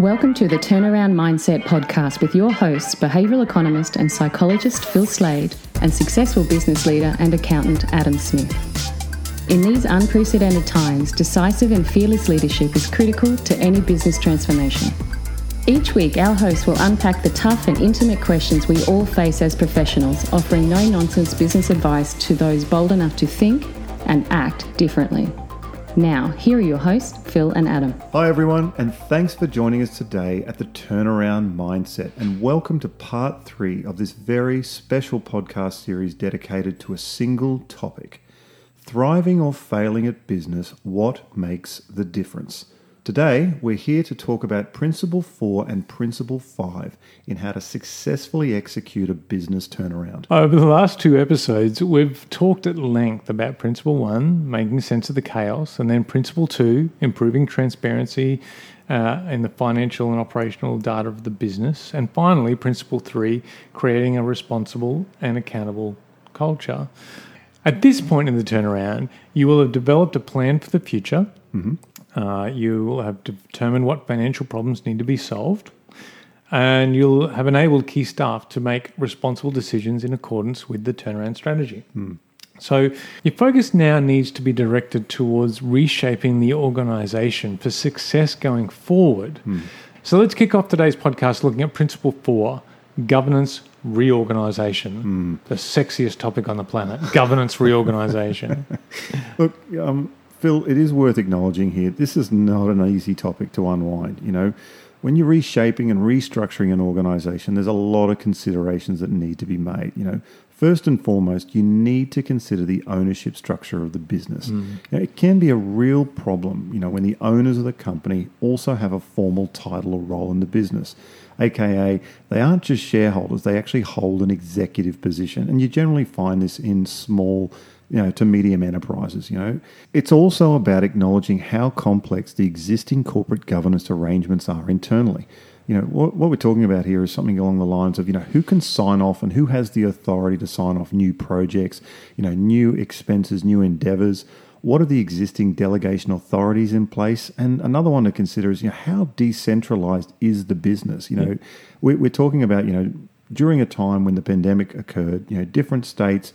Welcome to the Turnaround Mindset podcast with your hosts, behavioural economist and psychologist Phil Slade, and successful business leader and accountant Adam Smith. In these unprecedented times, decisive and fearless leadership is critical to any business transformation. Each week, our hosts will unpack the tough and intimate questions we all face as professionals, offering no nonsense business advice to those bold enough to think and act differently. Now, here are your hosts, Phil and Adam. Hi, everyone, and thanks for joining us today at the Turnaround Mindset. And welcome to part three of this very special podcast series dedicated to a single topic thriving or failing at business, what makes the difference? Today, we're here to talk about Principle 4 and Principle 5 in how to successfully execute a business turnaround. Over the last two episodes, we've talked at length about Principle 1, making sense of the chaos, and then Principle 2, improving transparency uh, in the financial and operational data of the business, and finally, Principle 3, creating a responsible and accountable culture. At this point in the turnaround, you will have developed a plan for the future. Mm-hmm. Uh, you will have determined what financial problems need to be solved, and you'll have enabled key staff to make responsible decisions in accordance with the turnaround strategy. Mm. So, your focus now needs to be directed towards reshaping the organization for success going forward. Mm. So, let's kick off today's podcast looking at Principle 4 governance reorganization, mm. the sexiest topic on the planet governance reorganization. Look, um, Phil, it is worth acknowledging here this is not an easy topic to unwind. You know, when you're reshaping and restructuring an organization, there's a lot of considerations that need to be made. You know, first and foremost, you need to consider the ownership structure of the business. Mm. Now, it can be a real problem, you know, when the owners of the company also have a formal title or role in the business. AKA, they aren't just shareholders, they actually hold an executive position. And you generally find this in small you know, to medium enterprises. You know, it's also about acknowledging how complex the existing corporate governance arrangements are internally. You know, what, what we're talking about here is something along the lines of, you know, who can sign off and who has the authority to sign off new projects, you know, new expenses, new endeavors. What are the existing delegation authorities in place? And another one to consider is, you know, how decentralized is the business? You know, we, we're talking about, you know, during a time when the pandemic occurred, you know, different states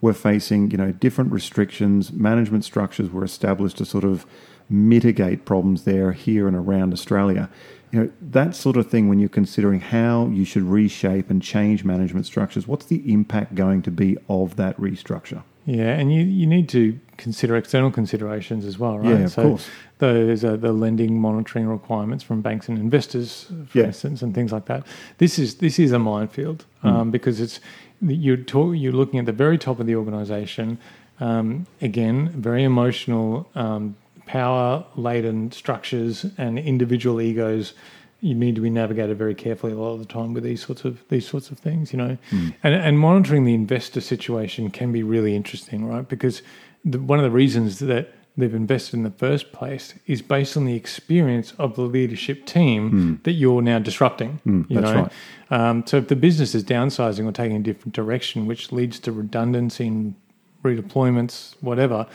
were facing, you know, different restrictions. Management structures were established to sort of mitigate problems there, here and around Australia. You know, that sort of thing when you're considering how you should reshape and change management structures, what's the impact going to be of that restructure? Yeah, and you, you need to consider external considerations as well, right? Yeah, of so course. Those are the lending monitoring requirements from banks and investors, for yeah. instance, and things like that. This is this is a minefield mm. um, because it's you're talk, you're looking at the very top of the organisation. Um, again, very emotional, um, power laden structures and individual egos. You need to be navigated very carefully a lot of the time with these sorts of these sorts of things, you know, mm. and and monitoring the investor situation can be really interesting, right? Because the, one of the reasons that they've invested in the first place is based on the experience of the leadership team mm. that you're now disrupting. Mm, you that's know? right. Um, so if the business is downsizing or taking a different direction, which leads to redundancy in redeployments, whatever,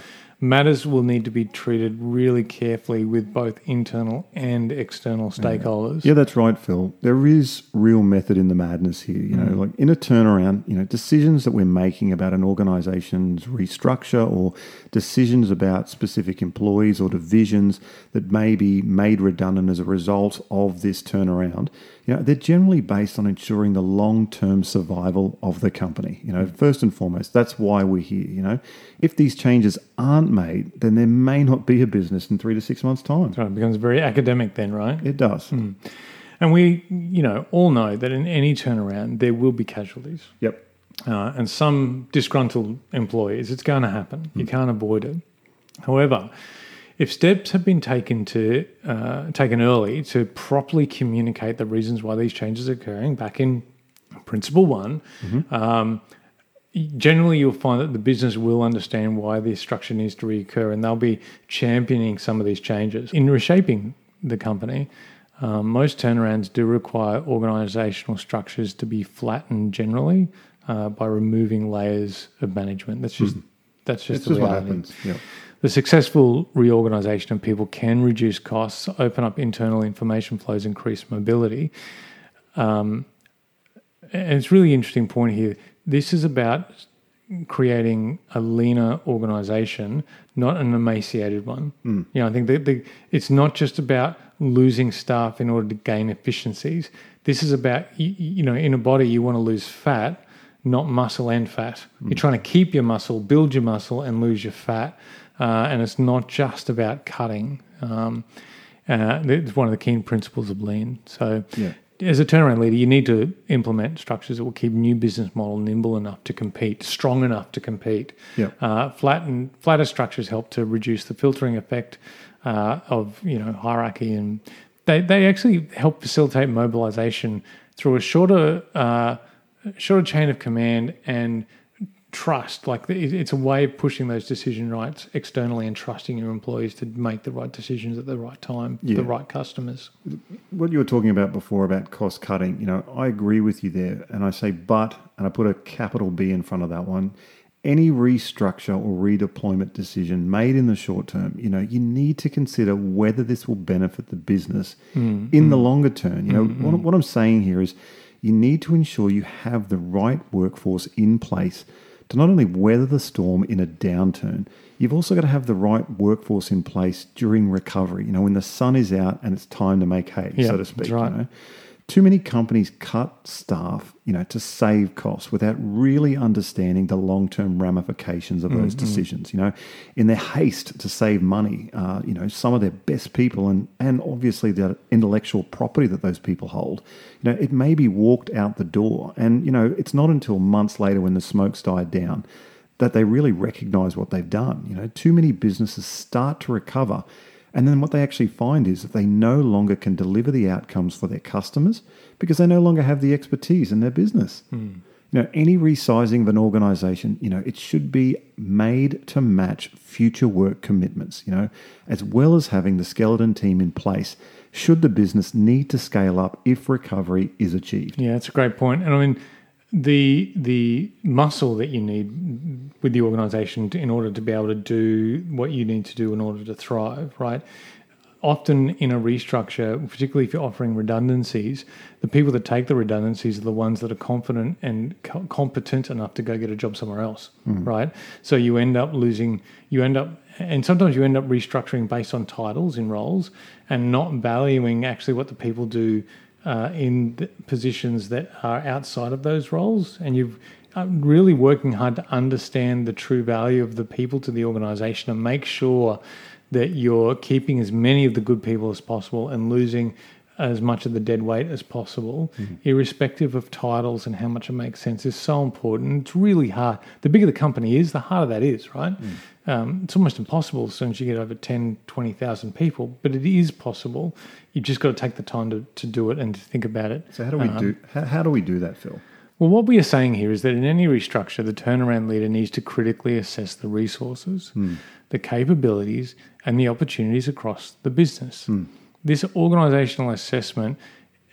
matters will need to be treated really carefully with both internal and external stakeholders. Yeah, yeah that's right, Phil. There is real method in the madness here. You know, mm. like in a turnaround, you know, decisions that we're making about an organization's restructure or decisions about specific employees or divisions that may be made redundant as a result of this turnaround you know, they're generally based on ensuring the long-term survival of the company. You know, first and foremost, that's why we're here. You know, if these changes aren't made, then there may not be a business in three to six months' time. Right, it becomes very academic then, right? It does. Mm. And we, you know, all know that in any turnaround there will be casualties. Yep. Uh, and some disgruntled employees. It's going to happen. Mm. You can't avoid it. However, if steps have been taken to uh, taken early to properly communicate the reasons why these changes are occurring, back in principle one, mm-hmm. um, generally you'll find that the business will understand why this structure needs to reoccur, and they'll be championing some of these changes in reshaping the company. Um, most turnarounds do require organisational structures to be flattened generally uh, by removing layers of management. That's just mm that's just the just what happens. Yeah. The successful reorganization of people can reduce costs, open up internal information flows, increase mobility. Um, and it's a really interesting point here. This is about creating a leaner organization, not an emaciated one. You know, I think that the, it's not just about losing staff in order to gain efficiencies. This is about, you, you know, in a body, you want to lose fat, not muscle and fat. You're trying to keep your muscle, build your muscle, and lose your fat. Uh, and it's not just about cutting. Um, uh, it's one of the key principles of lean. So, Yeah. as a turnaround leader, you need to implement structures that will keep new business model nimble enough to compete, strong enough to compete. Yeah. Uh, flatten, flatter structures help to reduce the filtering effect uh, of you know hierarchy, and they they actually help facilitate mobilization through a shorter uh, shorter chain of command and trust. Like it's a way of pushing those decision rights externally and trusting your employees to make the right decisions at the right time, for Yeah. the right customers. what you were talking about before about cost cutting, you know, I agree with you there. And I say, but, and I put a capital B in front of that one. Any restructure or redeployment decision made in the short term, you know, you need to consider whether this will benefit the business hmm. in the hmm. longer term. You know, hmm. what, what I'm saying here is you need to ensure you have the right workforce in place to not only weather the storm in a downturn, you've also got to have the right workforce in place during recovery. You know, when the sun is out and it's time to make hay, Yeah, so to speak. right. You know, too many companies cut staff, you know, to save costs without really understanding the long-term ramifications of those decisions. You know, in their haste to save money, uh, you know, some of their best people and and obviously the intellectual property that those people hold, you know, it may be walked out the door, and you know, it's not until months later when the smoke's died down that they really recognize what they've done. You know, too many businesses start to recover. And then what they actually find is that they no longer can deliver the outcomes for their customers because they no longer have the expertise in their business. Hmm. You know, any resizing of an organization, you know, it should be made to match future work commitments, you know, as well as having the skeleton team in place should the business need to scale up if recovery is achieved. Yeah, that's a great point. And I mean, the the muscle that you need with the organisation to, in order to be able to do what you need to do in order to thrive, right? Often in a restructure, particularly if you're offering redundancies, the people that take the redundancies are the ones that are confident and co- competent enough to go get a job somewhere else, mm-hmm. right? So you end up losing, you end up, and sometimes you end up restructuring based on titles in roles and not valuing actually what the people do uh, in positions that are outside of those roles, and you've uh, really working hard to understand the true value of the people to the organisation and make sure that you're keeping as many of the good people as possible and losing as much of the dead weight as possible, irrespective of titles and how much it makes sense, is so important. It's really hard. The bigger the company is, the harder that is, right? Um, it's almost impossible as soon as you get over 10, 20,000 people, but it is possible. You've just got to take the time to, to do it and to think about it. So how do we Um, do how, how do we do that, Phil? well, what we are saying here is that in any restructure, the turnaround leader needs to critically assess the resources, the capabilities, and the opportunities across the business. This organizational assessment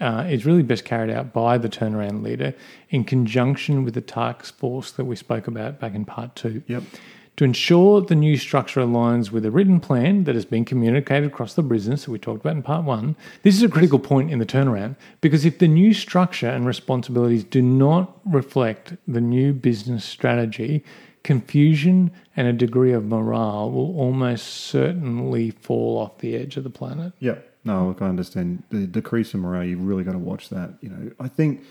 uh, is really best carried out by the turnaround leader in conjunction with the task force that we spoke about back in part two. Yep. To ensure the new structure aligns with a written plan that has been communicated across the business that we talked about in part one, this is a critical point in the turnaround because if the new structure and responsibilities do not reflect the new business strategy, confusion and a degree of morale will almost certainly fall off the edge of the planet. Yeah. No, look, I understand the decrease in morale. You've really got to watch that. You know, I think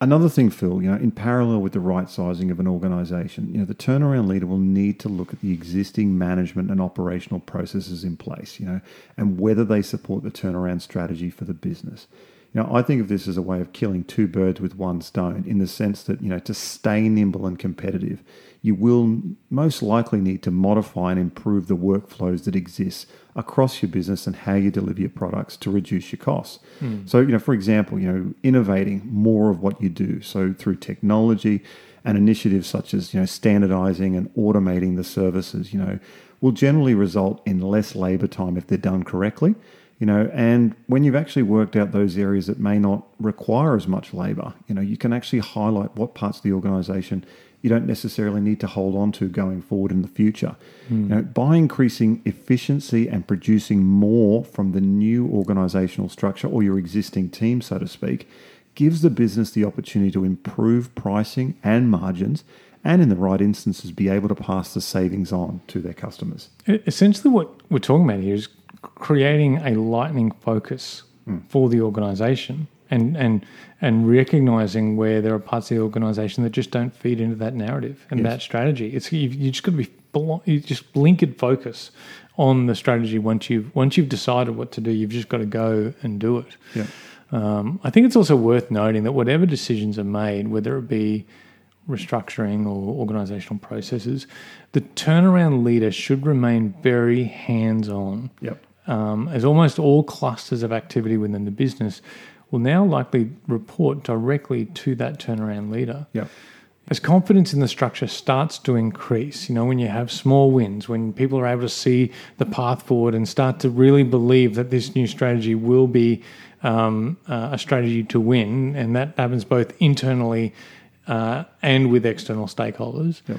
another thing, Phil. You know, in parallel with the right sizing of an organisation, you know, the turnaround leader will need to look at the existing management and operational processes in place. You know, and whether they support the turnaround strategy for the business. You know, I think of this as a way of killing two birds with one stone, in the sense that you know, to stay nimble and competitive, you will most likely need to modify and improve the workflows that exist across your business and how you deliver your products to reduce your costs. Hmm. So, you know, for example, you know, innovating more of what you do. So through technology and initiatives such as, you know, standardizing and automating the services, you know, will generally result in less labor time if they're done correctly. You know, and when you've actually worked out those areas that may not require as much labor, you know, you can actually highlight what parts of the organization you don't necessarily need to hold on to going forward in the future. Hmm. You know, by increasing efficiency and producing more from the new organizational structure or your existing team, so to speak, gives the business the opportunity to improve pricing and margins and in the right instances be able to pass the savings on to their customers. Essentially, what we're talking about here is creating a lightning focus hmm. for the organisation, and and and recognizing where there are parts of the organisation that just don't feed into that narrative and Yes. that strategy. It's you, you just got to be you just blinkered focus on the strategy once you've once you've decided what to do. You've just got to go and do it. Yeah. Um, I think it's also worth noting that whatever decisions are made, whether it be restructuring or organizational processes, the turnaround leader should remain very hands on, Yep. um, as almost all clusters of activity within the business will now likely report directly to that turnaround leader. Yep. As confidence in the structure starts to increase, you know, when you have small wins, when people are able to see the path forward and start to really believe that this new strategy will be um, uh, a strategy to win, and that happens both internally uh, and with external stakeholders, Yep.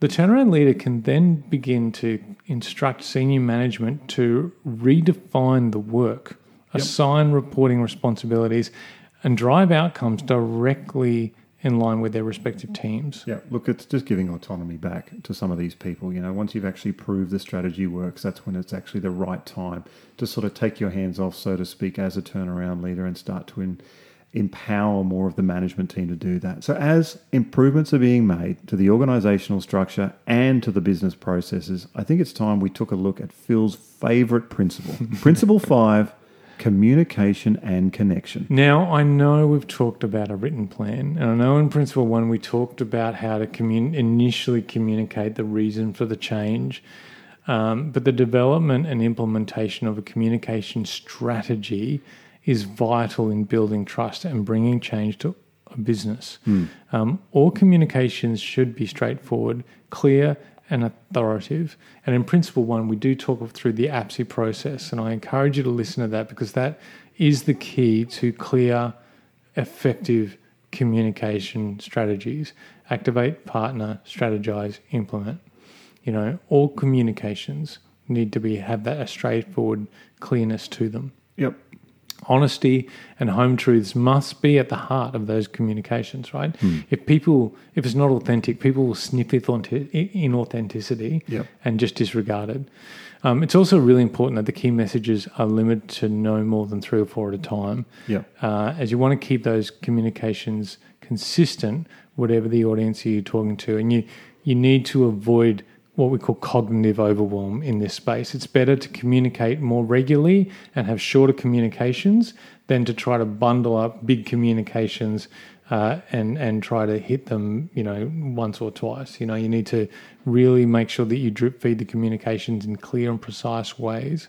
the turnaround leader can then begin to instruct senior management to redefine the work, assign reporting responsibilities, and drive outcomes directly in line with their respective teams. Yeah, look, it's just giving autonomy back to some of these people. You know, once you've actually proved the strategy works, that's when it's actually the right time to sort of take your hands off, so to speak, as a turnaround leader and start to in, empower more of the management team to do that. So, as improvements are being made to the organizational structure and to the business processes, I think it's time we took a look at Phil's favorite principle. principle five communication and connection. Now, I know we've talked about a written plan, and I know in Principle One we talked about how to commun- initially communicate the reason for the change. Um, but the development and implementation of a communication strategy is vital in building trust and bringing change to a business. Um, all communications should be straightforward, clear, and authoritative. And in Principle One, we do talk through the APSI process, and I encourage you to listen to that because that is the key to clear, effective communication strategies. Activate, partner, strategize, implement. You know, all communications need to be have that a straightforward clearness to them. Yep. Honesty and home truths must be at the heart of those communications, right? If people, if it's not authentic, people will sniff inauthentic- inauthenticity Yep. and just disregard it. Um, it's also really important that the key messages are limited to no more than three or four at a time, Yep. uh, as you want to keep those communications consistent, whatever the audience you're talking to, and you you need to avoid what we call cognitive overwhelm in this space. It's better to communicate more regularly and have shorter communications than to try to bundle up big communications uh, and and try to hit them, you know, once or twice. You know, you need to really make sure that you drip feed the communications in clear and precise ways,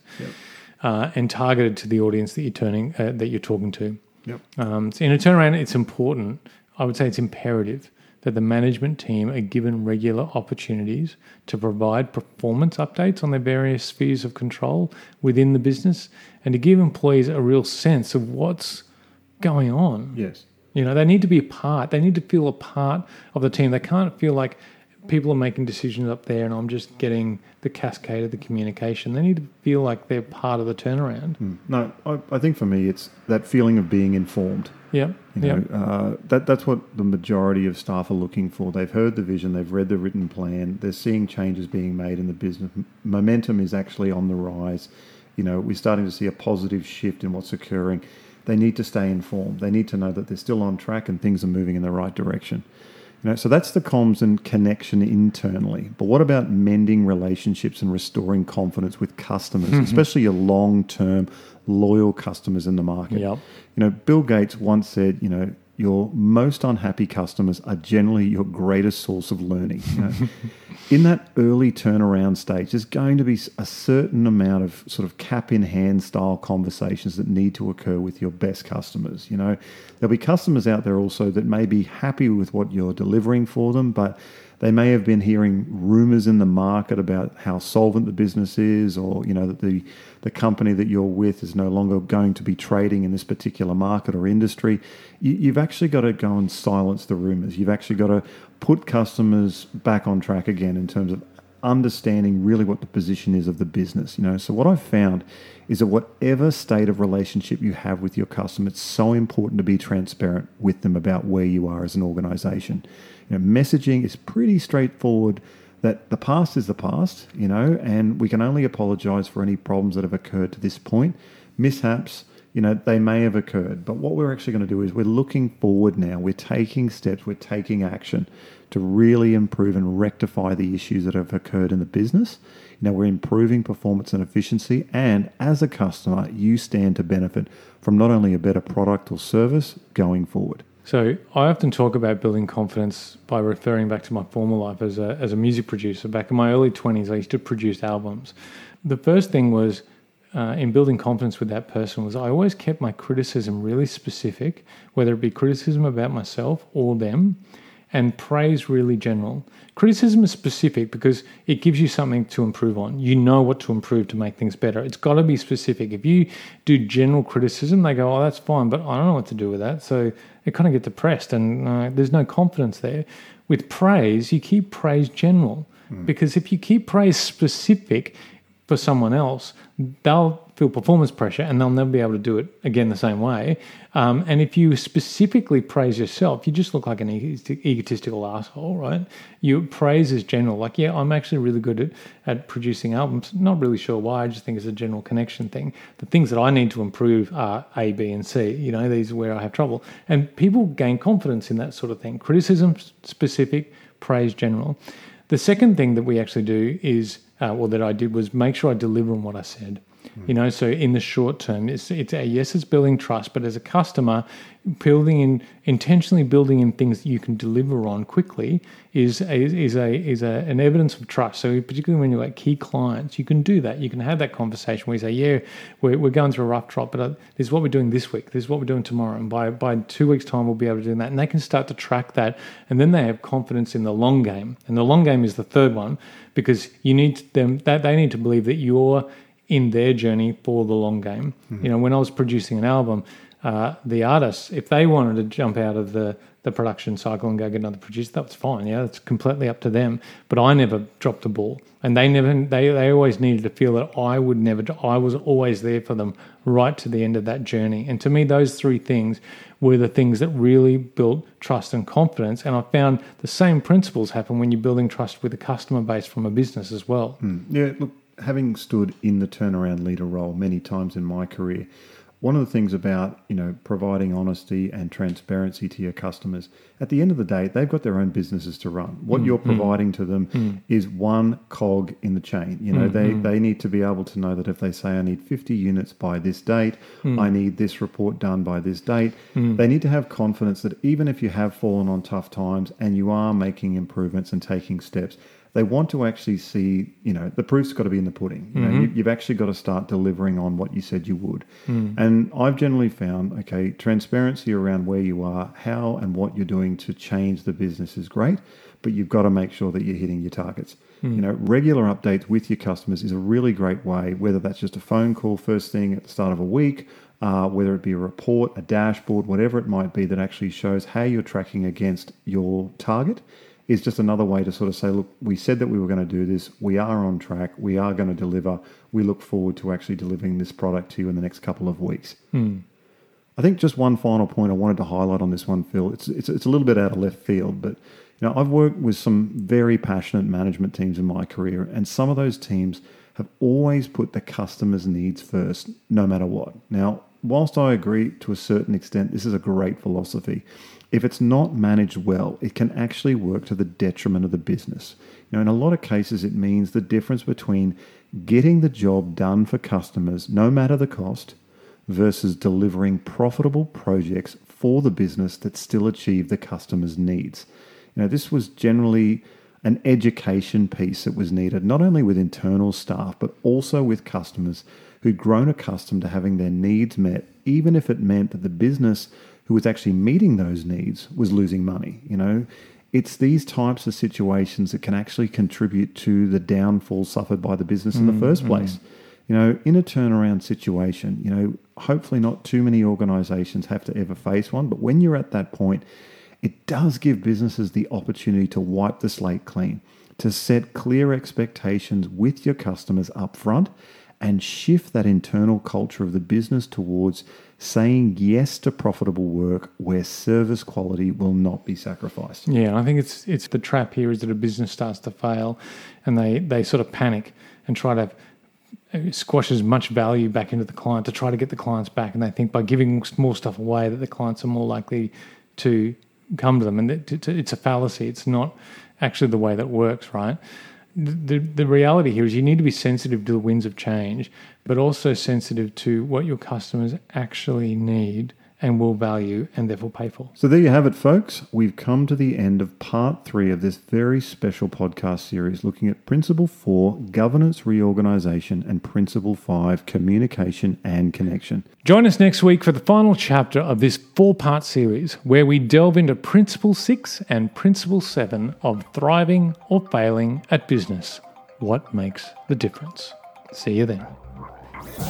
uh, and targeted to the audience that you're turning uh, that you're talking to. Yep. Um, so in a turnaround, it's important. I would say it's imperative that the management team are given regular opportunities to provide performance updates on their various spheres of control within the business and to give employees a real sense of what's going on. Yes. You know, they need to be a part. They need to feel a part of the team. They can't feel like people are making decisions up there and I'm just getting the cascade of the communication. They need to feel like they're part of the turnaround. No, I, I think for me, it's that feeling of being informed. Yeah. You Yep. know, uh, that that's what the majority of staff are looking for. They've heard the vision, they've read the written plan, they're seeing changes being made in the business. Momentum is actually on the rise. You know, we're starting to see a positive shift in what's occurring. They need to stay informed. They need to know that they're still on track and things are moving in the right direction. You know, so that's the comms and connection internally. But what about mending relationships and restoring confidence with customers, mm-hmm. especially your long-term loyal customers in the market? Yep. You know, Bill Gates once said, you know, your most unhappy customers are generally your greatest source of learning. You know? in that early turnaround stage, there's going to be a certain amount of sort of cap in hand style conversations that need to occur with your best customers. You know, there'll be customers out there also that may be happy with what you're delivering for them, but They may have been hearing rumors in the market about how solvent the business is, or you know that the the company that you're with is no longer going to be trading in this particular market or industry. You, you've actually got to go and silence the rumors. You've actually got to put customers back on track again in terms of understanding really what the position is of the business. You know, so what I've found is that whatever state of relationship you have with your customer, it's so important to be transparent with them about where you are as an organization. You know, messaging is pretty straightforward that the past is the past, you know, and we can only apologize for any problems that have occurred to this point. Mishaps, you know, they may have occurred, but what we're actually going to do is we're looking forward now. We're taking steps, we're taking action to really improve and rectify the issues that have occurred in the business. You know, we're improving performance and efficiency, and as a customer, you stand to benefit from not only a better product or service going forward. So I often talk about building confidence by referring back to my former life as a, as a music producer. Back in my early 20s, I used to produce albums. The first thing was uh, in building confidence with that person was I always kept my criticism really specific, whether it be criticism about myself or them, and praise really general. Criticism is specific because it gives you something to improve on. You know what to improve to make things better. It's got to be specific. If you do general criticism, they go, "Oh, that's fine," but I don't know what to do with that. So they kind of get depressed, and uh, there's no confidence there. With praise, you keep praise general mm. because if you keep praise specific for someone else, they'll feel performance pressure and they'll never be able to do it again the same way. Um, and if you specifically praise yourself, you just look like an egotistical asshole, right? You praise is general, like, yeah, I'm actually really good at, at producing albums. Not really sure why, I just think it's a general connection thing. The things that I need to improve are A, B, and C. You know, these are where I have trouble. And people gain confidence in that sort of thing. Criticism specific, praise general. The second thing that we actually do is, uh, or that I did was make sure I deliver on what I said. You know, so in the short term, it's it's a, yes, it's building trust, but as a customer, building in intentionally building in things that you can deliver on quickly is a, is a is a, an evidence of trust. So particularly when you're like key clients, you can do that. You can have that conversation where you say, "Yeah, we're, we're going through a rough trot, but uh, this is what we're doing this week. This is what we're doing tomorrow, and by by two weeks' time, we'll be able to do that." And they can start to track that, and then they have confidence in the long game. And the long game is the third one because you need them that they need to believe that you're in their journey for the long game. Mm-hmm. You know, when I was producing an album, uh, the artists, if they wanted to jump out of the, the production cycle and go get another producer, that was fine. Yeah, it's completely up to them. But I never dropped the ball, and they never. They they always needed to feel that I would never. I was always there for them right to the end of that journey. And to me, those three things were the things that really built trust and confidence. And I found the same principles happen when you're building trust with a customer base from a business as well. Mm. Yeah, look, having stood in the turnaround leader role many times in my career, one of the things about you know providing honesty and transparency to your customers at the end of the day they've got their own businesses to run what mm, you're mm. providing mm, to them mm. is one cog in the chain you know mm, they mm. they need to be able to know that if they say i need 50 units by this date i need this report done by this date they need to have confidence that even if you have fallen on tough times and you are making improvements and taking steps they want to actually see, you know, the proof's got to be in the pudding. You mm-hmm. know, you, have actually got to start delivering on what you said you would. Mm. And I've generally found, okay, transparency around where you are, how and what you're doing to change the business is great, but you've got to make sure that you're hitting your targets. Mm. You know, regular updates with your customers is a really great way, whether that's just a phone call first thing at the start of a week, uh, whether it be a report, a dashboard, whatever it might be that actually shows how you're tracking against your target is just another way to sort of say, look, we said that we were going to do this. We are on track. We are going to deliver. We look forward to actually delivering this product to you in the next couple of weeks. Hmm. I think just one final point I wanted to highlight on this one, Phil. It's, it's, it's a little bit out of left field, but you know, I've worked with some very passionate management teams in my career, and some of those teams have always put the customer's needs first, no matter what. Now, whilst I agree to a certain extent, this is a great philosophy if it's not managed well, it can actually work to the detriment of the business. You know, in a lot of cases, it means the difference between getting the job done for customers, no matter the cost, versus delivering profitable projects for the business that still achieve the customer's needs. You know, this was generally an education piece that was needed, not only with internal staff, but also with customers who'd grown accustomed to having their needs met, even if it meant that the business who was actually meeting those needs was losing money. You know, it's these types of situations that can actually contribute to the downfall suffered by the business in the mm, first mm. place. You know, in a turnaround situation, you know, hopefully not too many organizations have to ever face one, but when you're at that point, it does give businesses the opportunity to wipe the slate clean, to set clear expectations with your customers up front and shift that internal culture of the business towards saying yes to profitable work where service quality will not be sacrificed. Yeah, I think it's it's the trap here is that a business starts to fail, and they they sort of panic and try to uh, squash as much value back into the client to try to get the clients back, and they think by giving more stuff away that the clients are more likely to come to them, and it's a fallacy. It's not actually the way that works, right? The, the reality here is you need to be sensitive to the winds of change, but also sensitive to what your customers actually need and will value and therefore pay for. So there you have it, folks. We've come to the end of part three of this very special podcast series looking at Principle 4 Governance Reorganization and Principle 5 Communication and Connection. Join us next week for the final chapter of this four part series where we delve into Principle 6 and Principle 7 of thriving or failing at business. What makes the difference? See you then.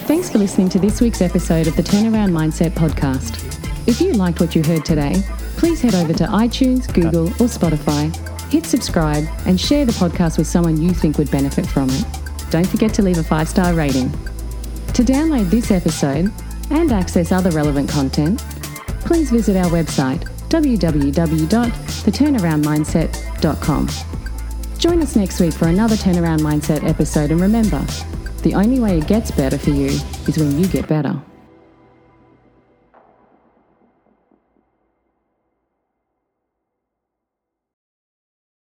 Thanks for listening to this week's episode of the Turnaround Mindset podcast. If you liked what you heard today, please head over to iTunes, Google, or Spotify, hit subscribe, and share the podcast with someone you think would benefit from it. Don't forget to leave a five star rating. To download this episode and access other relevant content, please visit our website www.theturnaroundmindset.com. Join us next week for another Turnaround Mindset episode, and remember, the only way it gets better for you is when you get better.